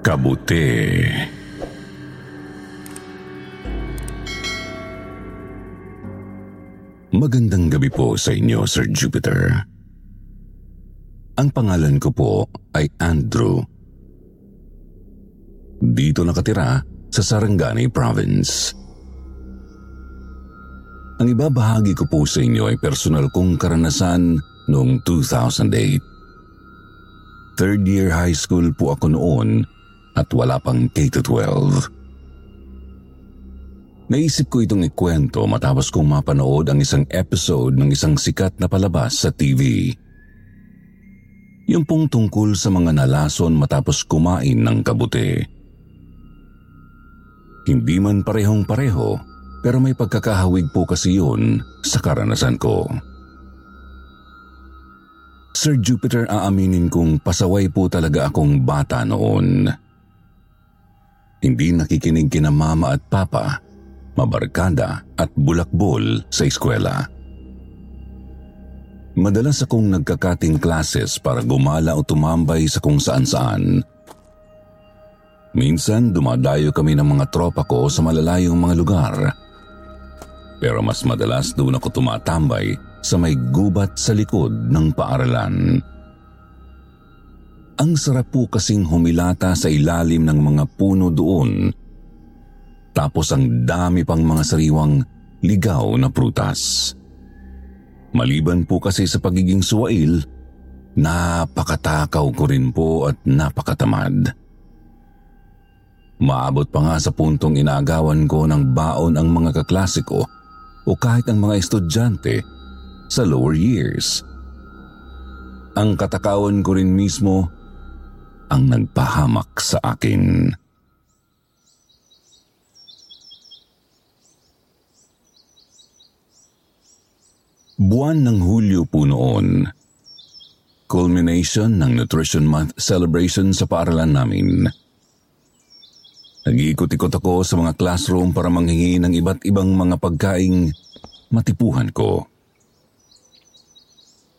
Kabuti. Magandang gabi po sa inyo, Sir Jupiter. Ang pangalan ko po ay Andrew. Dito nakatira sa Sarangani Province. Ang ibabahagi ko po sa inyo ay personal kong karanasan noong 2008. Third year high school po ako noon at wala pang K-12. Naisip ko itong ikwento matapos kong mapanood ang isang episode ng isang sikat na palabas sa TV. Yung pong tungkol sa mga nalason matapos kumain ng kabuti. Hindi man parehong pareho, pero may pagkakahawig po kasi yun sa karanasan ko. Sir Jupiter aaminin kong pasaway po talaga akong bata noon. Hindi nakikinig kina mama at papa mabarkada at bulakbol sa eskwela. Madalas akong nagkakating classes para gumala o tumambay sa kung saan-saan. Minsan dumadayo kami ng mga tropa ko sa malalayong mga lugar. Pero mas madalas doon ako tumatambay sa may gubat sa likod ng paaralan. Ang sarap po kasing humilata sa ilalim ng mga puno doon tapos ang dami pang mga sariwang ligaw na prutas. Maliban po kasi sa pagiging suwail, napakatakaw ko rin po at napakatamad. Maabot pa nga sa puntong inagawan ko ng baon ang mga kaklasiko o kahit ang mga estudyante sa lower years. Ang katakawan ko rin mismo ang nagpahamak sa akin. Buwan ng Hulyo po noon. Culmination ng Nutrition Month celebration sa paaralan namin. Nag-iikot-ikot ako sa mga classroom para manghingi ng iba't ibang mga pagkaing matipuhan ko.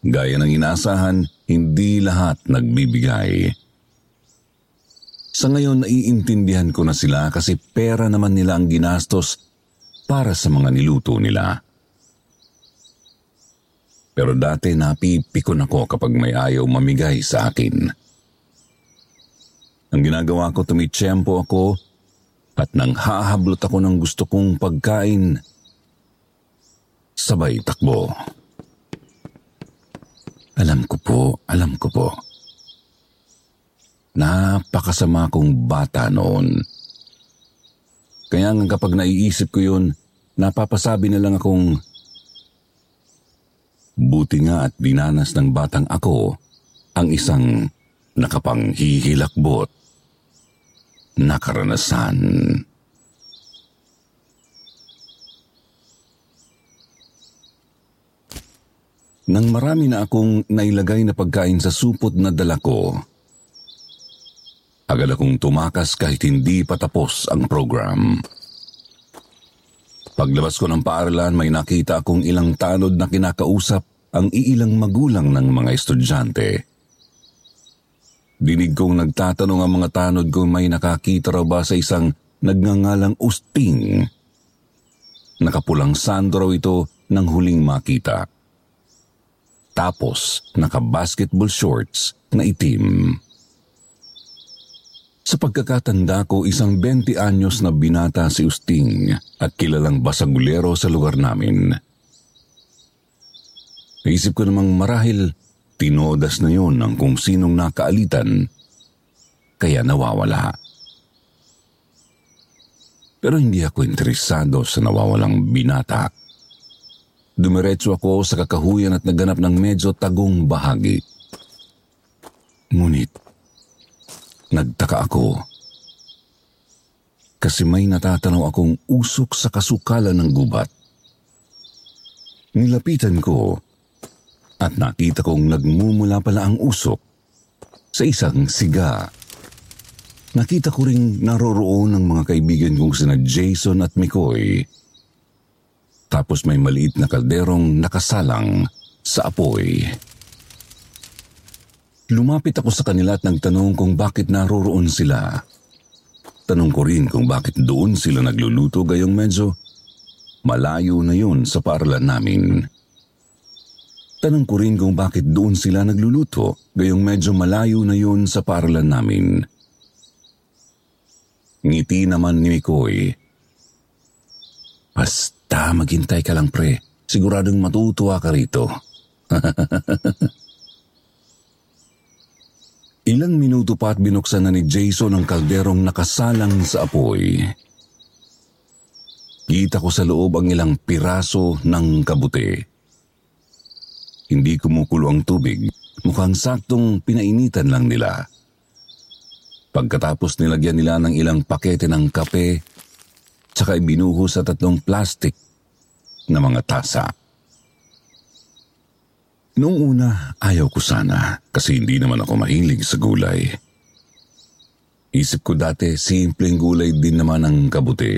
Gaya ng inaasahan, hindi lahat nagbibigay. Sa ngayon, naiintindihan ko na sila kasi pera naman nila ang ginastos para sa mga niluto nila. Pero dati napipikon ako kapag may ayaw mamigay sa akin. Ang ginagawa ko tumitsyempo ako at nang hahablot ako ng gusto kong pagkain, sabay takbo. Alam ko po, alam ko po. Napakasama kong bata noon. Kaya nga kapag naiisip ko yun, napapasabi na lang akong Buti nga at dinanas ng batang ako ang isang nakapanghihilakbot na karanasan. Nang marami na akong nailagay na pagkain sa supot na dala ko, agad akong tumakas kahit hindi pa tapos ang program. Paglabas ko ng paaralan, may nakita akong ilang tanod na kinakausap ang iilang magulang ng mga estudyante. Dinig kong nagtatanong ang mga tanod kung may nakakita raw ba sa isang nagngangalang Usting. Nakapulang sando raw ito nang huling makita. Tapos naka-basketball shorts na itim. Sa pagkakatanda ko, isang 20 anyos na binata si Usting at kilalang basagulero sa lugar namin. Naisip ko namang marahil tinodas na yon ng kung sinong nakaalitan, kaya nawawala. Pero hindi ako interesado sa nawawalang binata. dumiretso ako sa kakahuyan at naganap ng medyo tagong bahagi. Ngunit, nagtaka ako. Kasi may natatanaw akong usok sa kasukalan ng gubat. Nilapitan ko at nakita kong nagmumula pala ang usok sa isang siga. Nakita ko ring naroroon ng mga kaibigan kong sina Jason at Mikoy. Tapos may maliit na kalderong nakasalang sa apoy. Lumapit ako sa kanila at nagtanong kung bakit naroroon sila. Tanong ko rin kung bakit doon sila nagluluto gayong medyo malayo na yun sa paaralan namin. Tanong ko rin kung bakit doon sila nagluluto gayong medyo malayo na yun sa paaralan namin. Ngiti naman ni Mikoy. Basta maghintay ka lang pre, siguradong matutuwa ka rito. Ilang minuto pa at binuksan na ni Jason ang kalderong nakasalang sa apoy. Kita ko sa loob ang ilang piraso ng kabuti. Hindi kumukulo ang tubig, mukhang saktong pinainitan lang nila. Pagkatapos nilagyan nila ng ilang pakete ng kape, tsaka ibinuho sa tatlong plastic na mga tasa. Noong una, ayaw ko sana kasi hindi naman ako mahilig sa gulay. Isip ko dati, simpleng gulay din naman ang kabuti.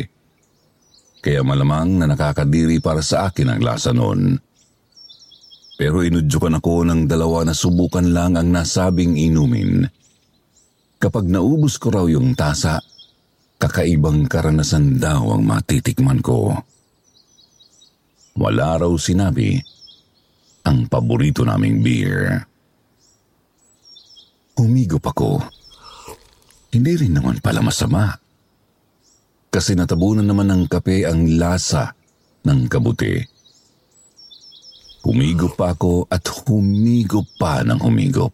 Kaya malamang na nakakadiri para sa akin ang lasa noon. Pero inudyukan ako ng dalawa na subukan lang ang nasabing inumin. Kapag naubos ko raw yung tasa, kakaibang karanasan daw ang matitikman ko. Wala raw sinabi ang paborito naming beer. Humigop ako. Hindi rin naman pala masama. Kasi natabunan naman ng kape ang lasa ng kabuti. Humigop pa ako at humigop pa ng humigop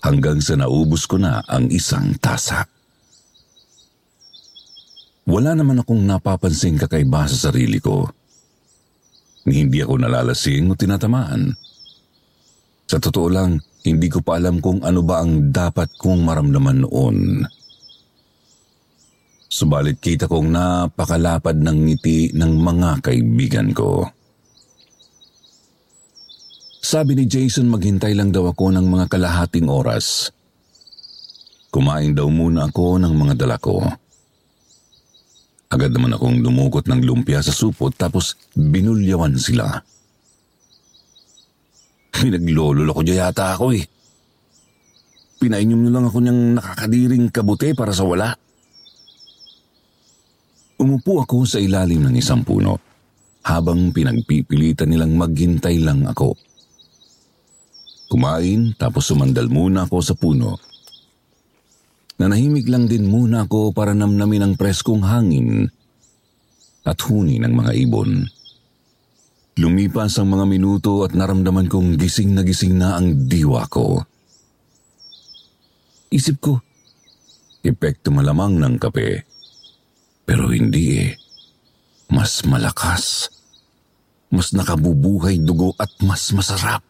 hanggang sa naubos ko na ang isang tasa. Wala naman akong napapansin kakaiba sa sarili ko. Hindi ako nalalasing o tinatamaan. Sa totoo lang, hindi ko pa alam kung ano ba ang dapat kong maramdaman noon. Subalit kita kong napakalapad ng ngiti ng mga kaibigan ko. Sabi ni Jason maghintay lang daw ako ng mga kalahating oras. Kumain daw muna ako ng mga dala ko. Agad naman akong dumukot ng lumpia sa supot tapos binulyawan sila. Pinaglololo ko yata ako eh. Pinainom niyo lang ako niyang nakakadiring kabute para sa wala. Umupo ako sa ilalim ng isang puno habang pinagpipilitan nilang maghintay lang ako. Kumain tapos sumandal muna ako sa puno. Nanahimik lang din muna ako para namnamin ang preskong hangin at huni ng mga ibon. Lumipas ang mga minuto at naramdaman kong gising na gising na ang diwa ko. Isip ko, epekto malamang ng kape. Pero hindi eh. Mas malakas. Mas nakabubuhay dugo at mas masarap.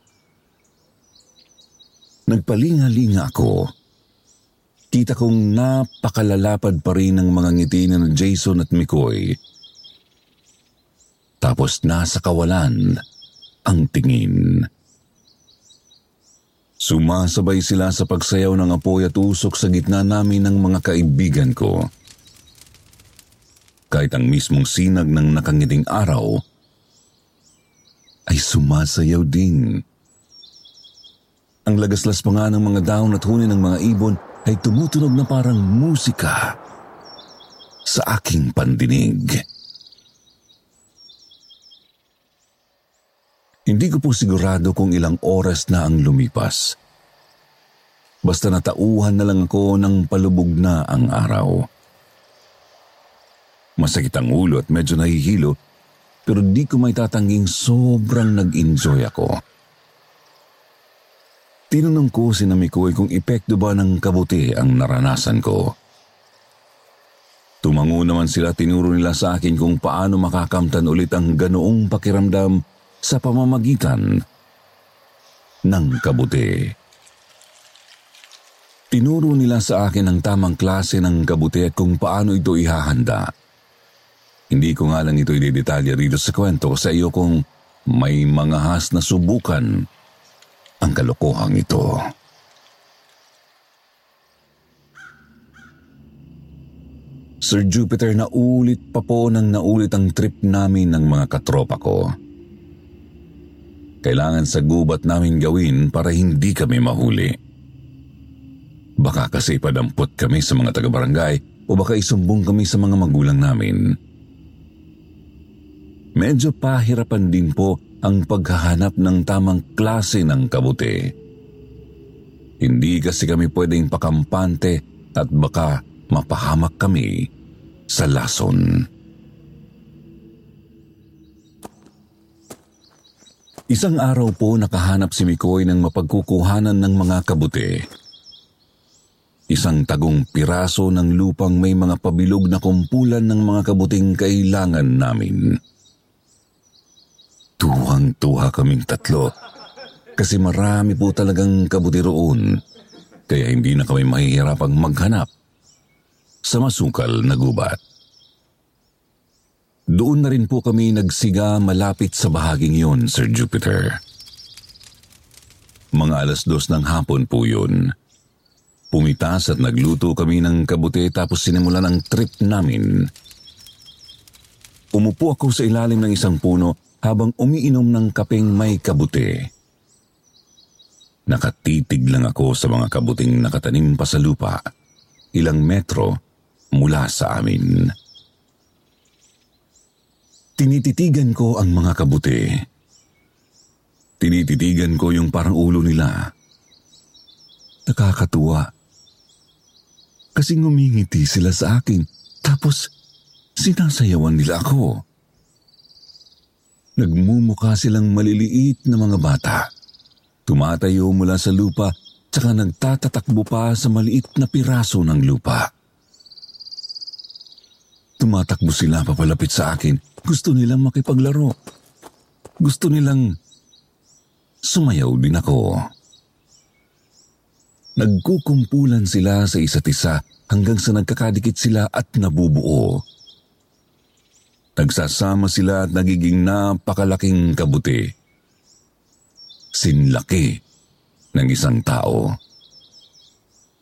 Nagpalinga-linga ako. Kita kong napakalalapad pa rin ng mga ngiti ng Jason at Mikoy. Tapos nasa kawalan ang tingin. Sumasabay sila sa pagsayaw ng apoy at usok sa gitna namin ng mga kaibigan ko. Kahit ang mismong sinag ng nakangiting araw ay sumasayaw din. Ang lagaslas pa nga ng mga daon at huni ng mga ibon ay tumutunog na parang musika sa aking pandinig. Hindi ko po sigurado kung ilang oras na ang lumipas. Basta natauhan na lang ako ng palubog na ang araw. Masakit ang ulo at medyo nahihilo pero di ko may tatangging sobrang nag-enjoy ako. Tinanong ko si Namikoy kung epekto ba ng kabuti ang naranasan ko. Tumango naman sila tinuro nila sa akin kung paano makakamtan ulit ang ganoong pakiramdam sa pamamagitan ng kabuti. Tinuro nila sa akin ang tamang klase ng kabuti at kung paano ito ihahanda. Hindi ko nga lang ito idedetalya rito sa kwento sa iyo kung may mga has na subukan ang kalokohang ito. Sir Jupiter, naulit pa po nang naulit ang trip namin ng mga katropa ko. Kailangan sa gubat namin gawin para hindi kami mahuli. Baka kasi padampot kami sa mga taga-barangay o baka isumbong kami sa mga magulang namin. Medyo pahirapan din po ang paghahanap ng tamang klase ng kabuti. Hindi kasi kami pwedeng pakampante at baka mapahamak kami sa lason. Isang araw po nakahanap si Mikoy ng mapagkukuhanan ng mga kabuti. Isang tagong piraso ng lupang may mga pabilog na kumpulan ng mga kabuting kailangan namin. Tuwang-tuwa kaming tatlo kasi marami po talagang kabuti roon kaya hindi na kami mahihirapang maghanap sa masukal na gubat. Doon na rin po kami nagsiga malapit sa bahaging yun, Sir Jupiter. Mga alas dos ng hapon po yun. Pumitas at nagluto kami ng kabuti tapos sinimulan ang trip namin. Umupo ako sa ilalim ng isang puno habang umiinom ng kapeng may kabuti. Nakatitig lang ako sa mga kabuting nakatanim pa sa lupa, ilang metro mula sa amin. Tinititigan ko ang mga kabuti. Tinititigan ko yung parang ulo nila. Nakakatuwa. Kasi ngumingiti sila sa akin tapos sinasayawan nila ako. Nagmumukha silang maliliit na mga bata. Tumatayo mula sa lupa tsaka nagtatatakbo pa sa maliit na piraso ng lupa. Tumatakbo sila papalapit sa akin. Gusto nilang makipaglaro. Gusto nilang sumayaw din ako. Nagkukumpulan sila sa isa't isa hanggang sa nagkakadikit sila at nabubuo. Nagsasama sila at nagiging napakalaking kabuti. Sinlaki ng isang tao.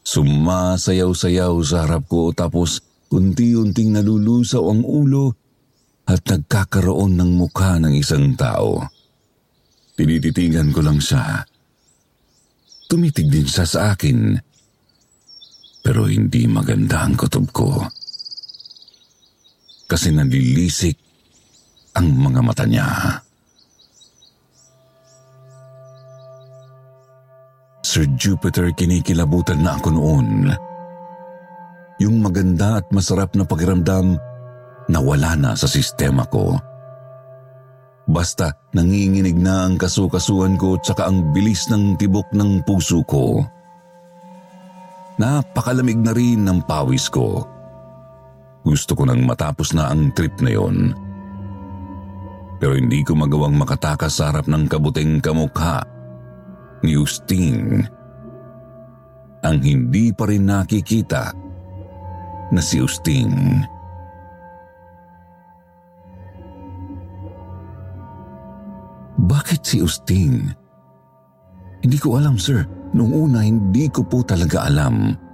Sumasayaw-sayaw sa harap ko tapos Unti-unting nalulusaw ang ulo at nagkakaroon ng mukha ng isang tao. Tinititigan ko lang siya. Tumitig din siya sa akin. Pero hindi maganda ang kutob ko. Kasi nalilisik ang mga mata niya. Sir Jupiter, kinikilabutan na ako noon. Yung maganda at masarap na pakiramdam nawala na sa sistema ko. Basta nanginginig na ang kasukasuan ko tsaka ang bilis ng tibok ng puso ko. Napakalamig na rin ng pawis ko. Gusto ko nang matapos na ang trip na yon. Pero hindi ko magawang makatakas sa harap ng kabuting kamukha ni Justine. Ang hindi pa rin nakikita na si Usting. Bakit si Usting? Hindi ko alam, sir. Noong una, hindi ko po talaga alam.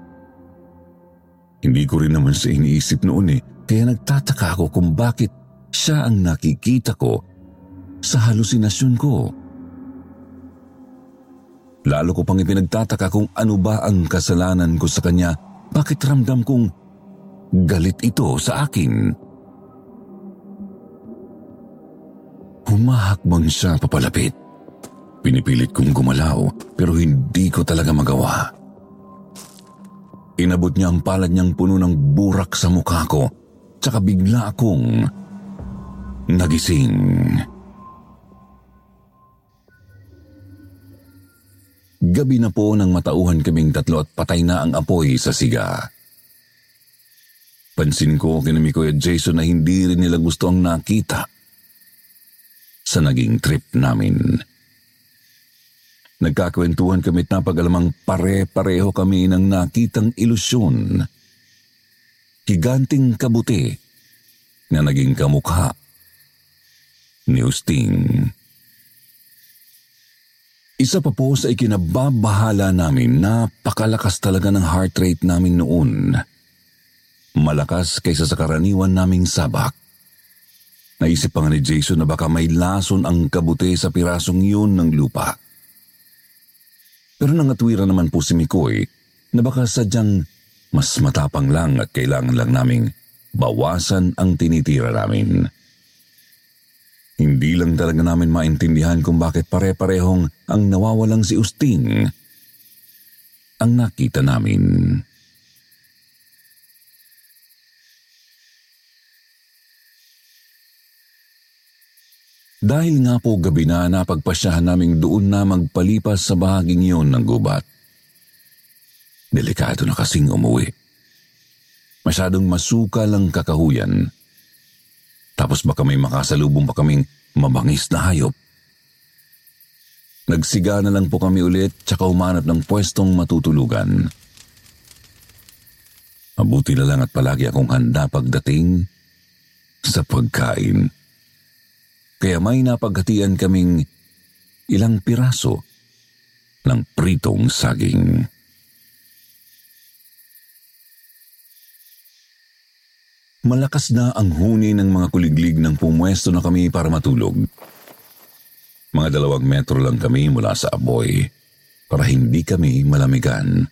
Hindi ko rin naman siya iniisip noon eh, kaya nagtataka ako kung bakit siya ang nakikita ko sa halusinasyon ko. Lalo ko pang ipinagtataka kung ano ba ang kasalanan ko sa kanya, bakit ramdam kong Galit ito sa akin. Humahakbang siya papalapit. Pinipilit kong gumalaw pero hindi ko talaga magawa. Inabot niya ang palad niyang puno ng burak sa mukha ko tsaka bigla akong nagising. Gabi na po nang matauhan kaming tatlo at patay na ang apoy sa siga. Pansin ko kina Kuya Jason na hindi rin nila gusto ang nakita sa naging trip namin. Nagkakwentuhan kami na pag-alamang pare-pareho kami ng nakitang ilusyon. Higanting kabuti na naging kamukha ni Usting. Isa pa po sa ikinababahala namin, napakalakas talaga ng heart rate namin noon. Malakas kaysa sa karaniwan naming sabak. Naisip pa nga ni Jason na baka may lason ang kabute sa pirasong yun ng lupa. Pero nangatwira naman po si Mikoy na baka sadyang mas matapang lang at kailangan lang naming bawasan ang tinitira namin. Hindi lang talaga namin maintindihan kung bakit pare-parehong ang nawawalang si Usting ang nakita namin. Dahil nga po gabi na napagpasyahan naming doon na magpalipas sa bahaging iyon ng gubat. Delikado na kasing umuwi. Masyadong masuka lang kakahuyan tapos baka may makasalubong pa kaming mabangis na hayop. Nagsiga na lang po kami ulit tsaka umanap ng pwestong matutulugan. Mabuti na lang at palagi akong handa pagdating sa pagkain. Kaya may napaghatian kaming ilang piraso ng pritong saging. Malakas na ang huni ng mga kuliglig ng pumwesto na kami para matulog. Mga dalawang metro lang kami mula sa aboy para hindi kami malamigan.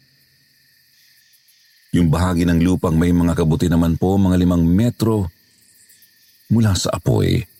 Yung bahagi ng lupang may mga kabuti naman po mga limang metro mula sa apoy.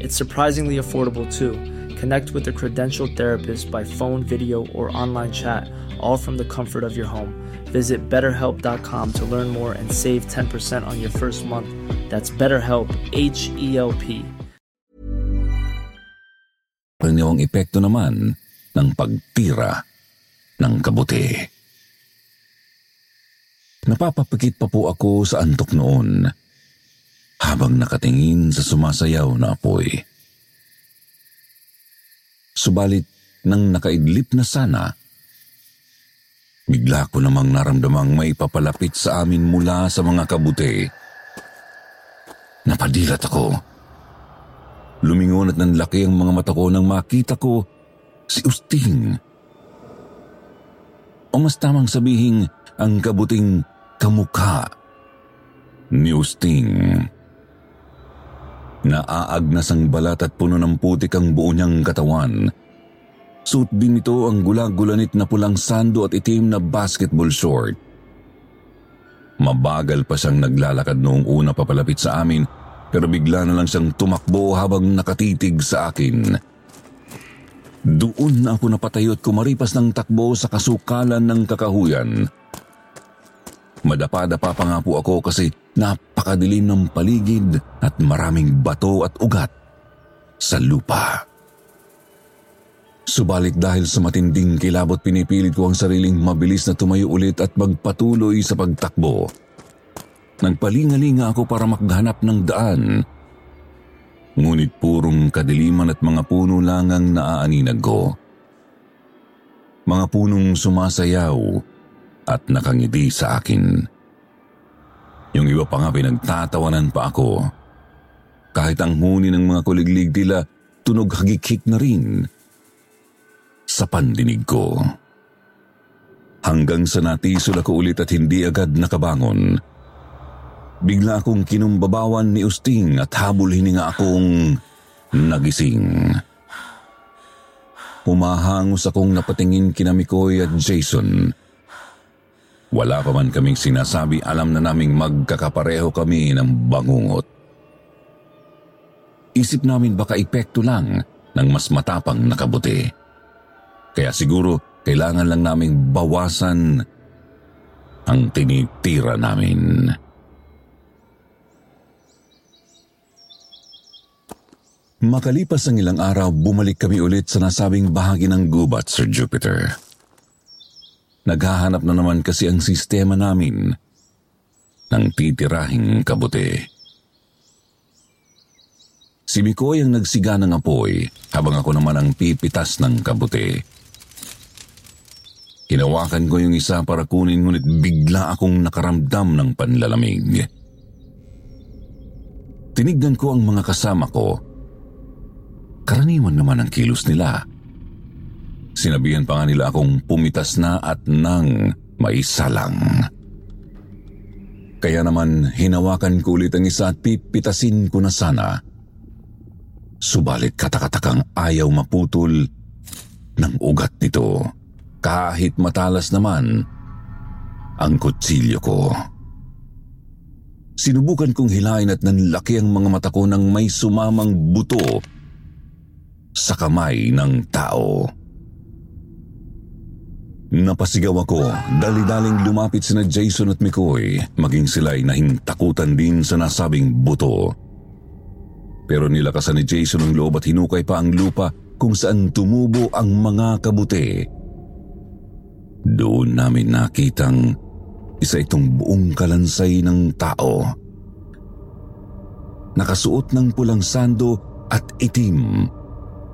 It's surprisingly affordable too. Connect with a credentialed therapist by phone, video, or online chat, all from the comfort of your home. Visit betterhelp.com to learn more and save 10% on your first month. That's BetterHelp, H E L P. Karaniwang epekto naman ng pagtira ng kabuti. Napapapikit pa po ako sa antok noon habang nakatingin sa sumasayaw na apoy. Subalit nang nakaidlip na sana, bigla ko namang naramdamang may papalapit sa amin mula sa mga kabuti. Napadilat ako Lumingon at nanlaki ang mga mata ko nang makita ko si Usting. O mas tamang sabihin ang kabuting kamukha ni Usting. Naaagnas ang balat at puno ng putik ang buo niyang katawan. Suot din ito ang gulagulanit na pulang sando at itim na basketball short. Mabagal pa siyang naglalakad noong una papalapit sa amin pero bigla na lang siyang tumakbo habang nakatitig sa akin. Doon na ako napatayo at kumaripas ng takbo sa kasukalan ng kakahuyan. Madapa-dapa pa nga po ako kasi napakadilim ng paligid at maraming bato at ugat sa lupa. Subalit dahil sa matinding kilabot pinipilit ko ang sariling mabilis na tumayo ulit at magpatuloy sa pagtakbo. Nagpalingalinga ako para maghanap ng daan. Ngunit purong kadiliman at mga puno lang ang naaaninag ko. Mga punong sumasayaw at nakangiti sa akin. Yung iba pa nga pinagtatawanan pa ako. Kahit ang huni ng mga kuliglig tila tunog hagikik na rin. sa pandinig ko. Hanggang sa natisol ako ulit at hindi agad nakabangon. Bigla akong kinumbabawan ni Usting at habol hininga akong nagising. Humahangos akong napatingin kina Mikoy at Jason. Wala pa man kaming sinasabi, alam na naming magkakapareho kami ng bangungot. Isip namin baka epekto lang ng mas matapang nakabuti. Kaya siguro kailangan lang naming bawasan ang tinitira namin. Makalipas ang ilang araw, bumalik kami ulit sa nasabing bahagi ng gubat, Sir Jupiter. Naghahanap na naman kasi ang sistema namin ng titirahing kabuti. Si Mikoy ang nagsiga ng apoy habang ako naman ang pipitas ng kabuti. Hinawakan ko yung isa para kunin ngunit bigla akong nakaramdam ng panlalamig. Tinignan ko ang mga kasama ko. Karaniwan naman ang kilos nila. Sinabihan pa nga nila akong pumitas na at nang maisalang. Kaya naman hinawakan ko ulit ang isa at pipitasin ko na sana. Subalit katakatakang ayaw maputol ng ugat nito kahit matalas naman ang kutsilyo ko. Sinubukan kong hilain at nanlaki ang mga mata ko nang may sumamang buto sa kamay ng tao. Napasigaw ako, dali-daling lumapit sina Jason at Mikoy, maging sila'y nahintakutan din sa nasabing buto. Pero nilakasan ni Jason ang loob at hinukay pa ang lupa kung saan tumubo ang mga kabuti. Doon namin nakitang isa itong buong kalansay ng tao. Nakasuot ng pulang sando at itim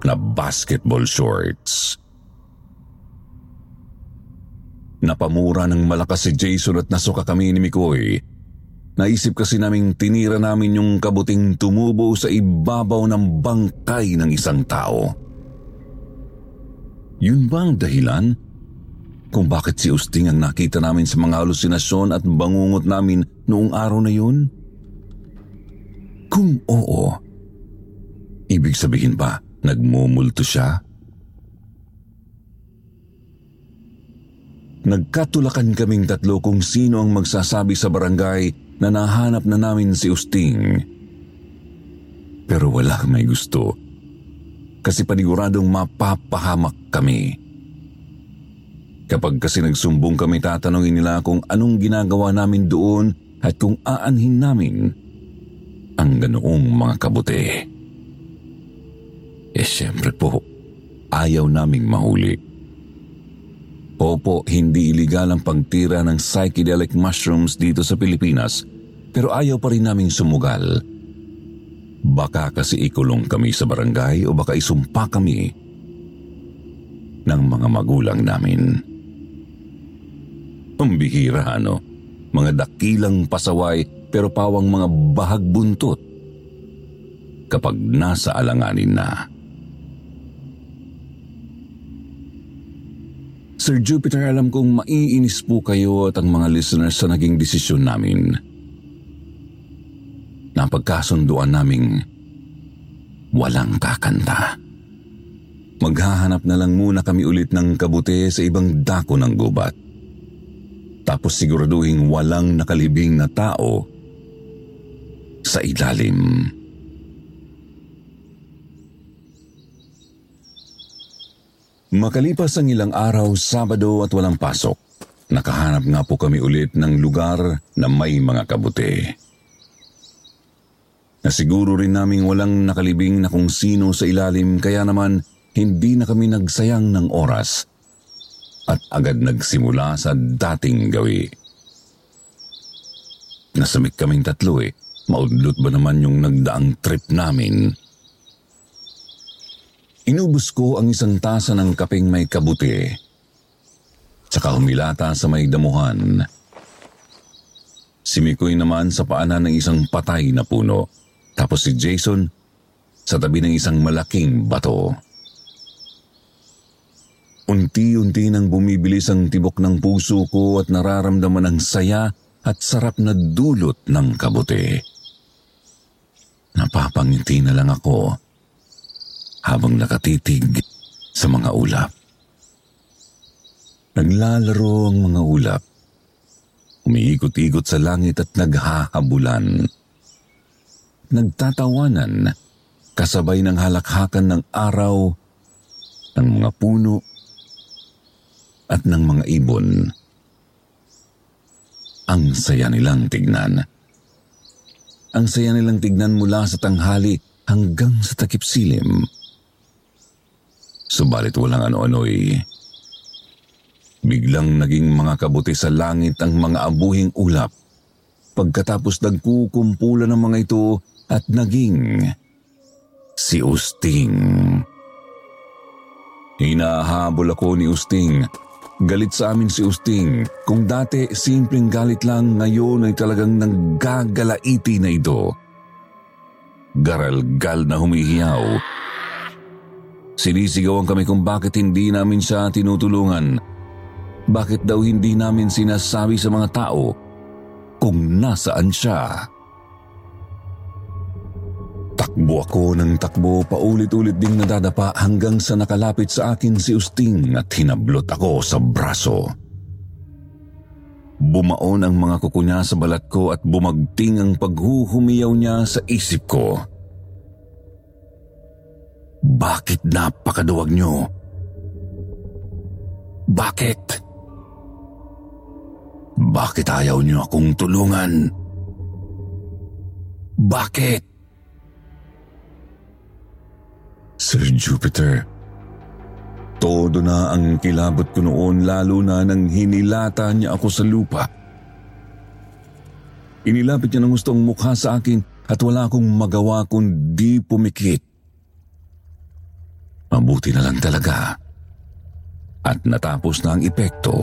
na basketball shorts. Napamura ng malakas si Jason at nasuka kami ni Mikoy. Naisip kasi naming tinira namin yung kabuting tumubo sa ibabaw ng bangkay ng isang tao. Yun ba ang dahilan kung bakit si Usting ang nakita namin sa mga halusinasyon at bangungot namin noong araw na yun? Kung oo, ibig sabihin ba nagmumulto siya? Nagkatulakan kaming tatlo kung sino ang magsasabi sa barangay na nahanap na namin si Usting. Pero wala may gusto kasi paniguradong mapapahamak kami. Kapag kasi nagsumbong kami tatanungin nila kung anong ginagawa namin doon at kung aanhin namin ang ganoong mga kabuti. Eh siyempre po, ayaw naming mahuli. Opo, hindi iligal ang pagtira ng psychedelic mushrooms dito sa Pilipinas pero ayaw pa rin naming sumugal. Baka kasi ikulong kami sa barangay o baka isumpa kami ng mga magulang namin. Pambihira ano? Mga dakilang pasaway pero pawang mga bahag buntot kapag nasa alanganin na. Sir Jupiter, alam kong maiinis po kayo at ang mga listeners sa naging desisyon namin. Napagkasunduan naming walang kakanta. Maghahanap na lang muna kami ulit ng kabute sa ibang dako ng gubat tapos siguraduhin walang nakalibing na tao sa ilalim. Makalipas ang ilang araw, Sabado at walang pasok, nakahanap nga po kami ulit ng lugar na may mga kabuti. Nasiguro rin naming walang nakalibing na kung sino sa ilalim kaya naman hindi na kami nagsayang ng oras at agad nagsimula sa dating gawi. Nasamik kaming tatlo eh. Maudlot ba naman yung nagdaang trip namin? Inubos ko ang isang tasa ng kaping may kabuti. Tsaka humilata sa may damuhan. Si Mikoy naman sa paanan ng isang patay na puno. Tapos si Jason sa tabi ng isang malaking bato. Unti-unti nang bumibilis ang tibok ng puso ko at nararamdaman ang saya at sarap na dulot ng kabuti. Napapangiti na lang ako habang nakatitig sa mga ulap. Naglalaro ang mga ulap. Umiikot-ikot sa langit at naghahabulan. Nagtatawanan kasabay ng halakhakan ng araw, ng mga puno at ng mga ibon. Ang saya nilang tignan. Ang saya nilang tignan mula sa tanghali hanggang sa takip silim. Subalit walang ano-ano'y Biglang naging mga kabuti sa langit ang mga abuhing ulap. Pagkatapos nagkukumpulan ng mga ito at naging si Usting. Hinahabol ako ni Usting Galit sa amin si Usting. Kung dati simpleng galit lang, ngayon ay talagang nanggagalaiti na ito. Garalgal na humihiyaw. Sinisigawan kami kung bakit hindi namin siya tinutulungan. Bakit daw hindi namin sinasabi sa mga tao kung nasaan siya? Takbo ako ng takbo, paulit-ulit ding nadadapa hanggang sa nakalapit sa akin si Usting at hinablot ako sa braso. Bumaon ang mga kuko niya sa balat ko at bumagting ang paghuhumiyaw niya sa isip ko. Bakit napakaduwag niyo? Bakit? Bakit ayaw niyo akong tulungan? Bakit? Sir Jupiter, todo na ang kilabot ko noon lalo na nang hinilata niya ako sa lupa. Inilapit niya ng gustong mukha sa akin at wala akong magawa kundi pumikit. Mabuti na lang talaga at natapos na ang epekto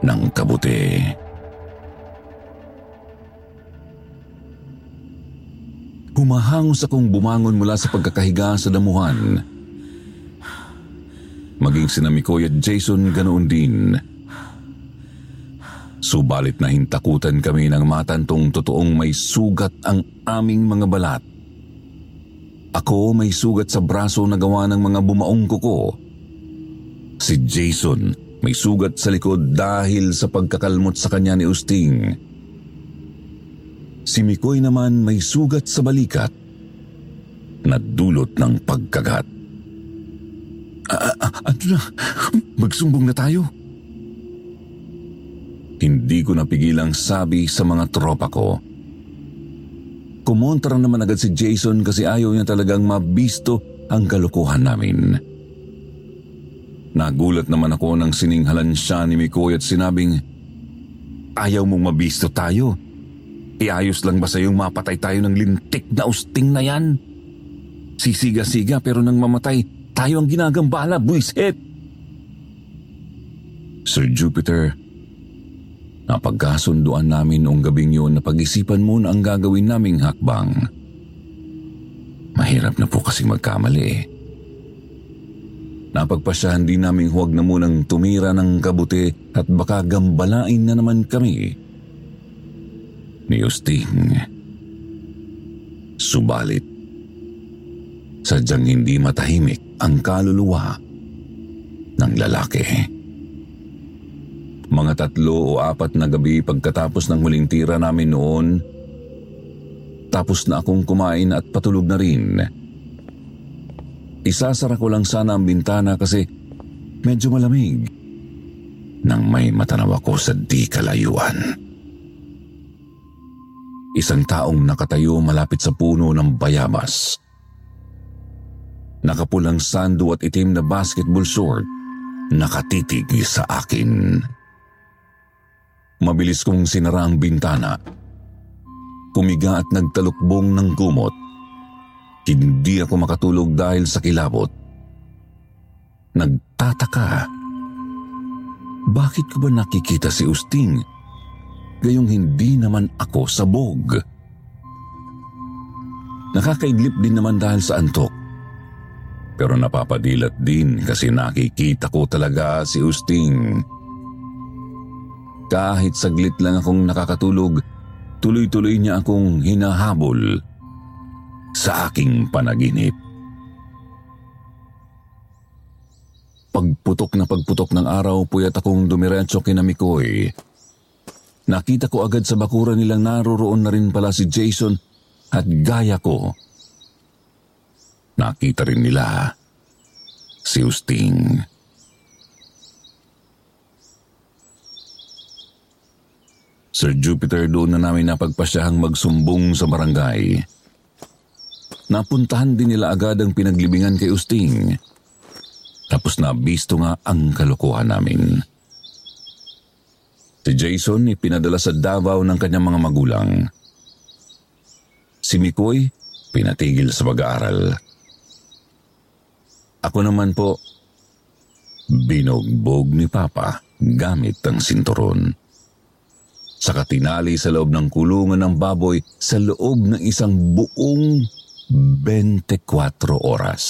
ng kabuti. Humahangos akong bumangon mula sa pagkakahiga sa damuhan. Maging sina Mikoy at Jason ganoon din. Subalit na hintakutan kami ng matantong totoong may sugat ang aming mga balat. Ako may sugat sa braso na gawa ng mga bumaong kuko. Si Jason may sugat sa likod dahil sa pagkakalmot sa kanya ni Usting. Si Mikoy naman may sugat sa balikat na dulot ng pagkagat. Ano na? Magsumbong na tayo? Hindi ko napigilang sabi sa mga tropa ko. Kumontra naman agad si Jason kasi ayaw niya talagang mabisto ang kalukuhan namin. Nagulat naman ako nang sininghalan siya ni Mikoy at sinabing, Ayaw mong mabisto tayo. Iayos lang ba sa iyong mapatay tayo ng lintik na usting na yan? Sisiga-siga pero nang mamatay, tayo ang ginagambala, buisit! Sir Jupiter, napagkasunduan namin noong gabing yun na pag-isipan muna ang gagawin naming hakbang. Mahirap na po kasi magkamali eh. Napagpasyahan din namin huwag na munang tumira ng kabuti at baka gambalain na naman kami ni Usting. Subalit, sadyang hindi matahimik ang kaluluwa ng lalaki. Mga tatlo o apat na gabi pagkatapos ng huling tira namin noon, tapos na akong kumain at patulog na rin. Isasara ko lang sana ang bintana kasi medyo malamig nang may matanaw ako sa di kalayuan. Isang taong nakatayo malapit sa puno ng bayabas. Nakapulang sando at itim na basketball short nakatitig sa akin. Mabilis kong sinara ang bintana. Kumiga at nagtalukbong ng kumot. Hindi ako makatulog dahil sa kilabot. Nagtataka. Bakit ko ba nakikita si Usting? gayong hindi naman ako sabog. Nakakaidlip din naman dahil sa antok. pero napapadilat din kasi nakikita ko talaga si Usting. Kahit saglit lang akong nakakatulog, tuloy-tuloy niya akong hinahabol sa aking panaginip. Pagputok na pagputok ng araw, puyat akong dumiretso kina Mikoy. Nakita ko agad sa bakura nilang naroroon na rin pala si Jason at gaya ko. Nakita rin nila si Usting. Sir Jupiter doon na namin napagpasyahang magsumbong sa barangay. Napuntahan din nila agad ang pinaglibingan kay Usting. Tapos na bisto nga ang kalokohan namin. Si Jason ipinadala sa Davao ng kanyang mga magulang. Si Mikoy pinatigil sa pag-aaral. Ako naman po, binugbog ni Papa gamit ang sinturon. Saka tinali sa loob ng kulungan ng baboy sa loob ng isang buong 24 oras.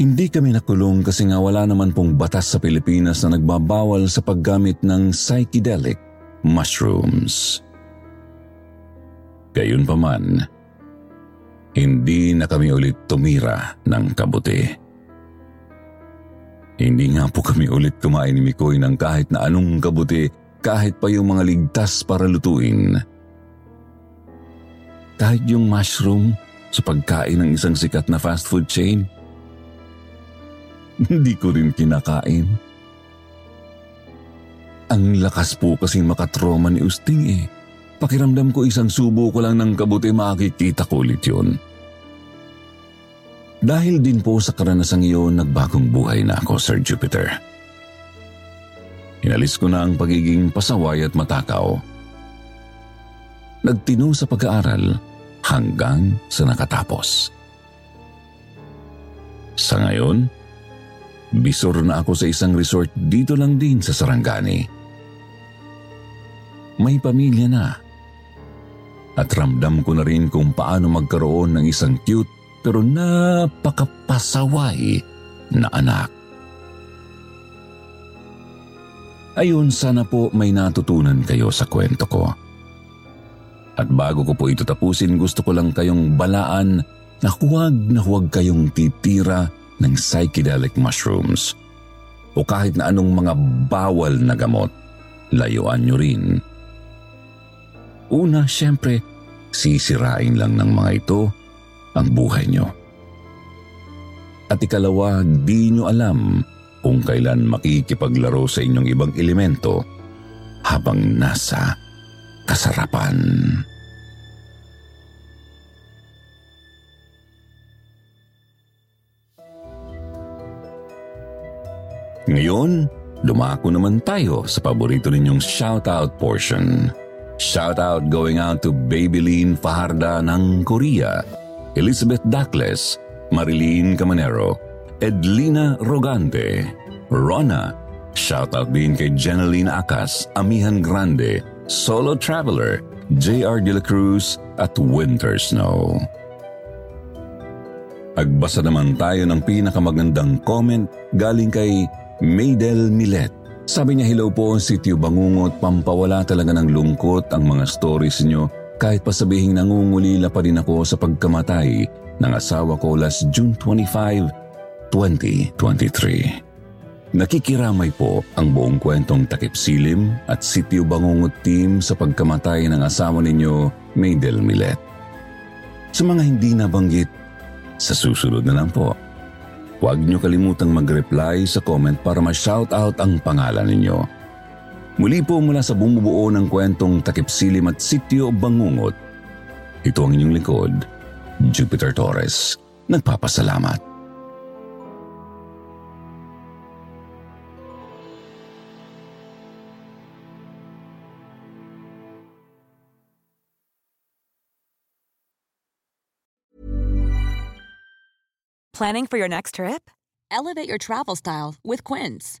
Hindi kami nakulong kasi nga wala naman pong batas sa Pilipinas na nagbabawal sa paggamit ng psychedelic mushrooms. Gayunpaman, hindi na kami ulit tumira ng kabuti. Hindi nga po kami ulit kumain ni Mikoy ng kahit na anong kabuti, kahit pa yung mga ligtas para lutuin. Kahit yung mushroom sa pagkain ng isang sikat na fast food chain – hindi ko rin kinakain. Ang lakas po kasing makatroma ni Usting eh. Pakiramdam ko isang subo ko lang ng kabuti makikita ko ulit yun. Dahil din po sa karanasang iyon, nagbagong buhay na ako, Sir Jupiter. Inalis ko na ang pagiging pasaway at matakaw. Nagtino sa pag-aaral hanggang sa nakatapos. Sa ngayon, Bisor na ako sa isang resort dito lang din sa Sarangani. May pamilya na. At ramdam ko na rin kung paano magkaroon ng isang cute pero napakapasaway na anak. Ayun, sana po may natutunan kayo sa kwento ko. At bago ko po ito tapusin, gusto ko lang kayong balaan na huwag na huwag kayong titira ng psychedelic mushrooms o kahit na anong mga bawal na gamot, layuan nyo rin. Una, syempre, sisirain lang ng mga ito ang buhay nyo. At ikalawa, di nyo alam kung kailan makikipaglaro sa inyong ibang elemento habang nasa kasarapan. Ngayon, dumako naman tayo sa paborito ninyong shoutout portion. Shoutout going out to Babylene Fajarda ng Korea, Elizabeth Dakles, Marilyn Camanero, Edlina Rogante, Rona, shoutout din kay Jeneline Akas, Amihan Grande, Solo Traveler, J.R. De La Cruz at Winter Snow. Agbasa naman tayo ng pinakamagandang comment galing kay Maydel Milet. Sabi niya, hello po, Sityo Bangungot, pampawala talaga ng lungkot ang mga stories niyo kahit pa sabihing nangungulila pa din ako sa pagkamatay ng asawa ko last June 25, 2023. Nakikiramay po ang buong kwentong Takip Silim at Sityo Bangungot team sa pagkamatay ng asawa ninyo, Maydel Milet. Sa mga hindi nabanggit, sa susunod na lang po Huwag niyo kalimutang mag-reply sa comment para ma-shoutout ang pangalan ninyo. Muli po mula sa bumubuo ng kwentong Takipsilim at Sityo Bangungot. Ito ang inyong likod, Jupiter Torres. Nagpapasalamat. Planning for your next trip? Elevate your travel style with Quince.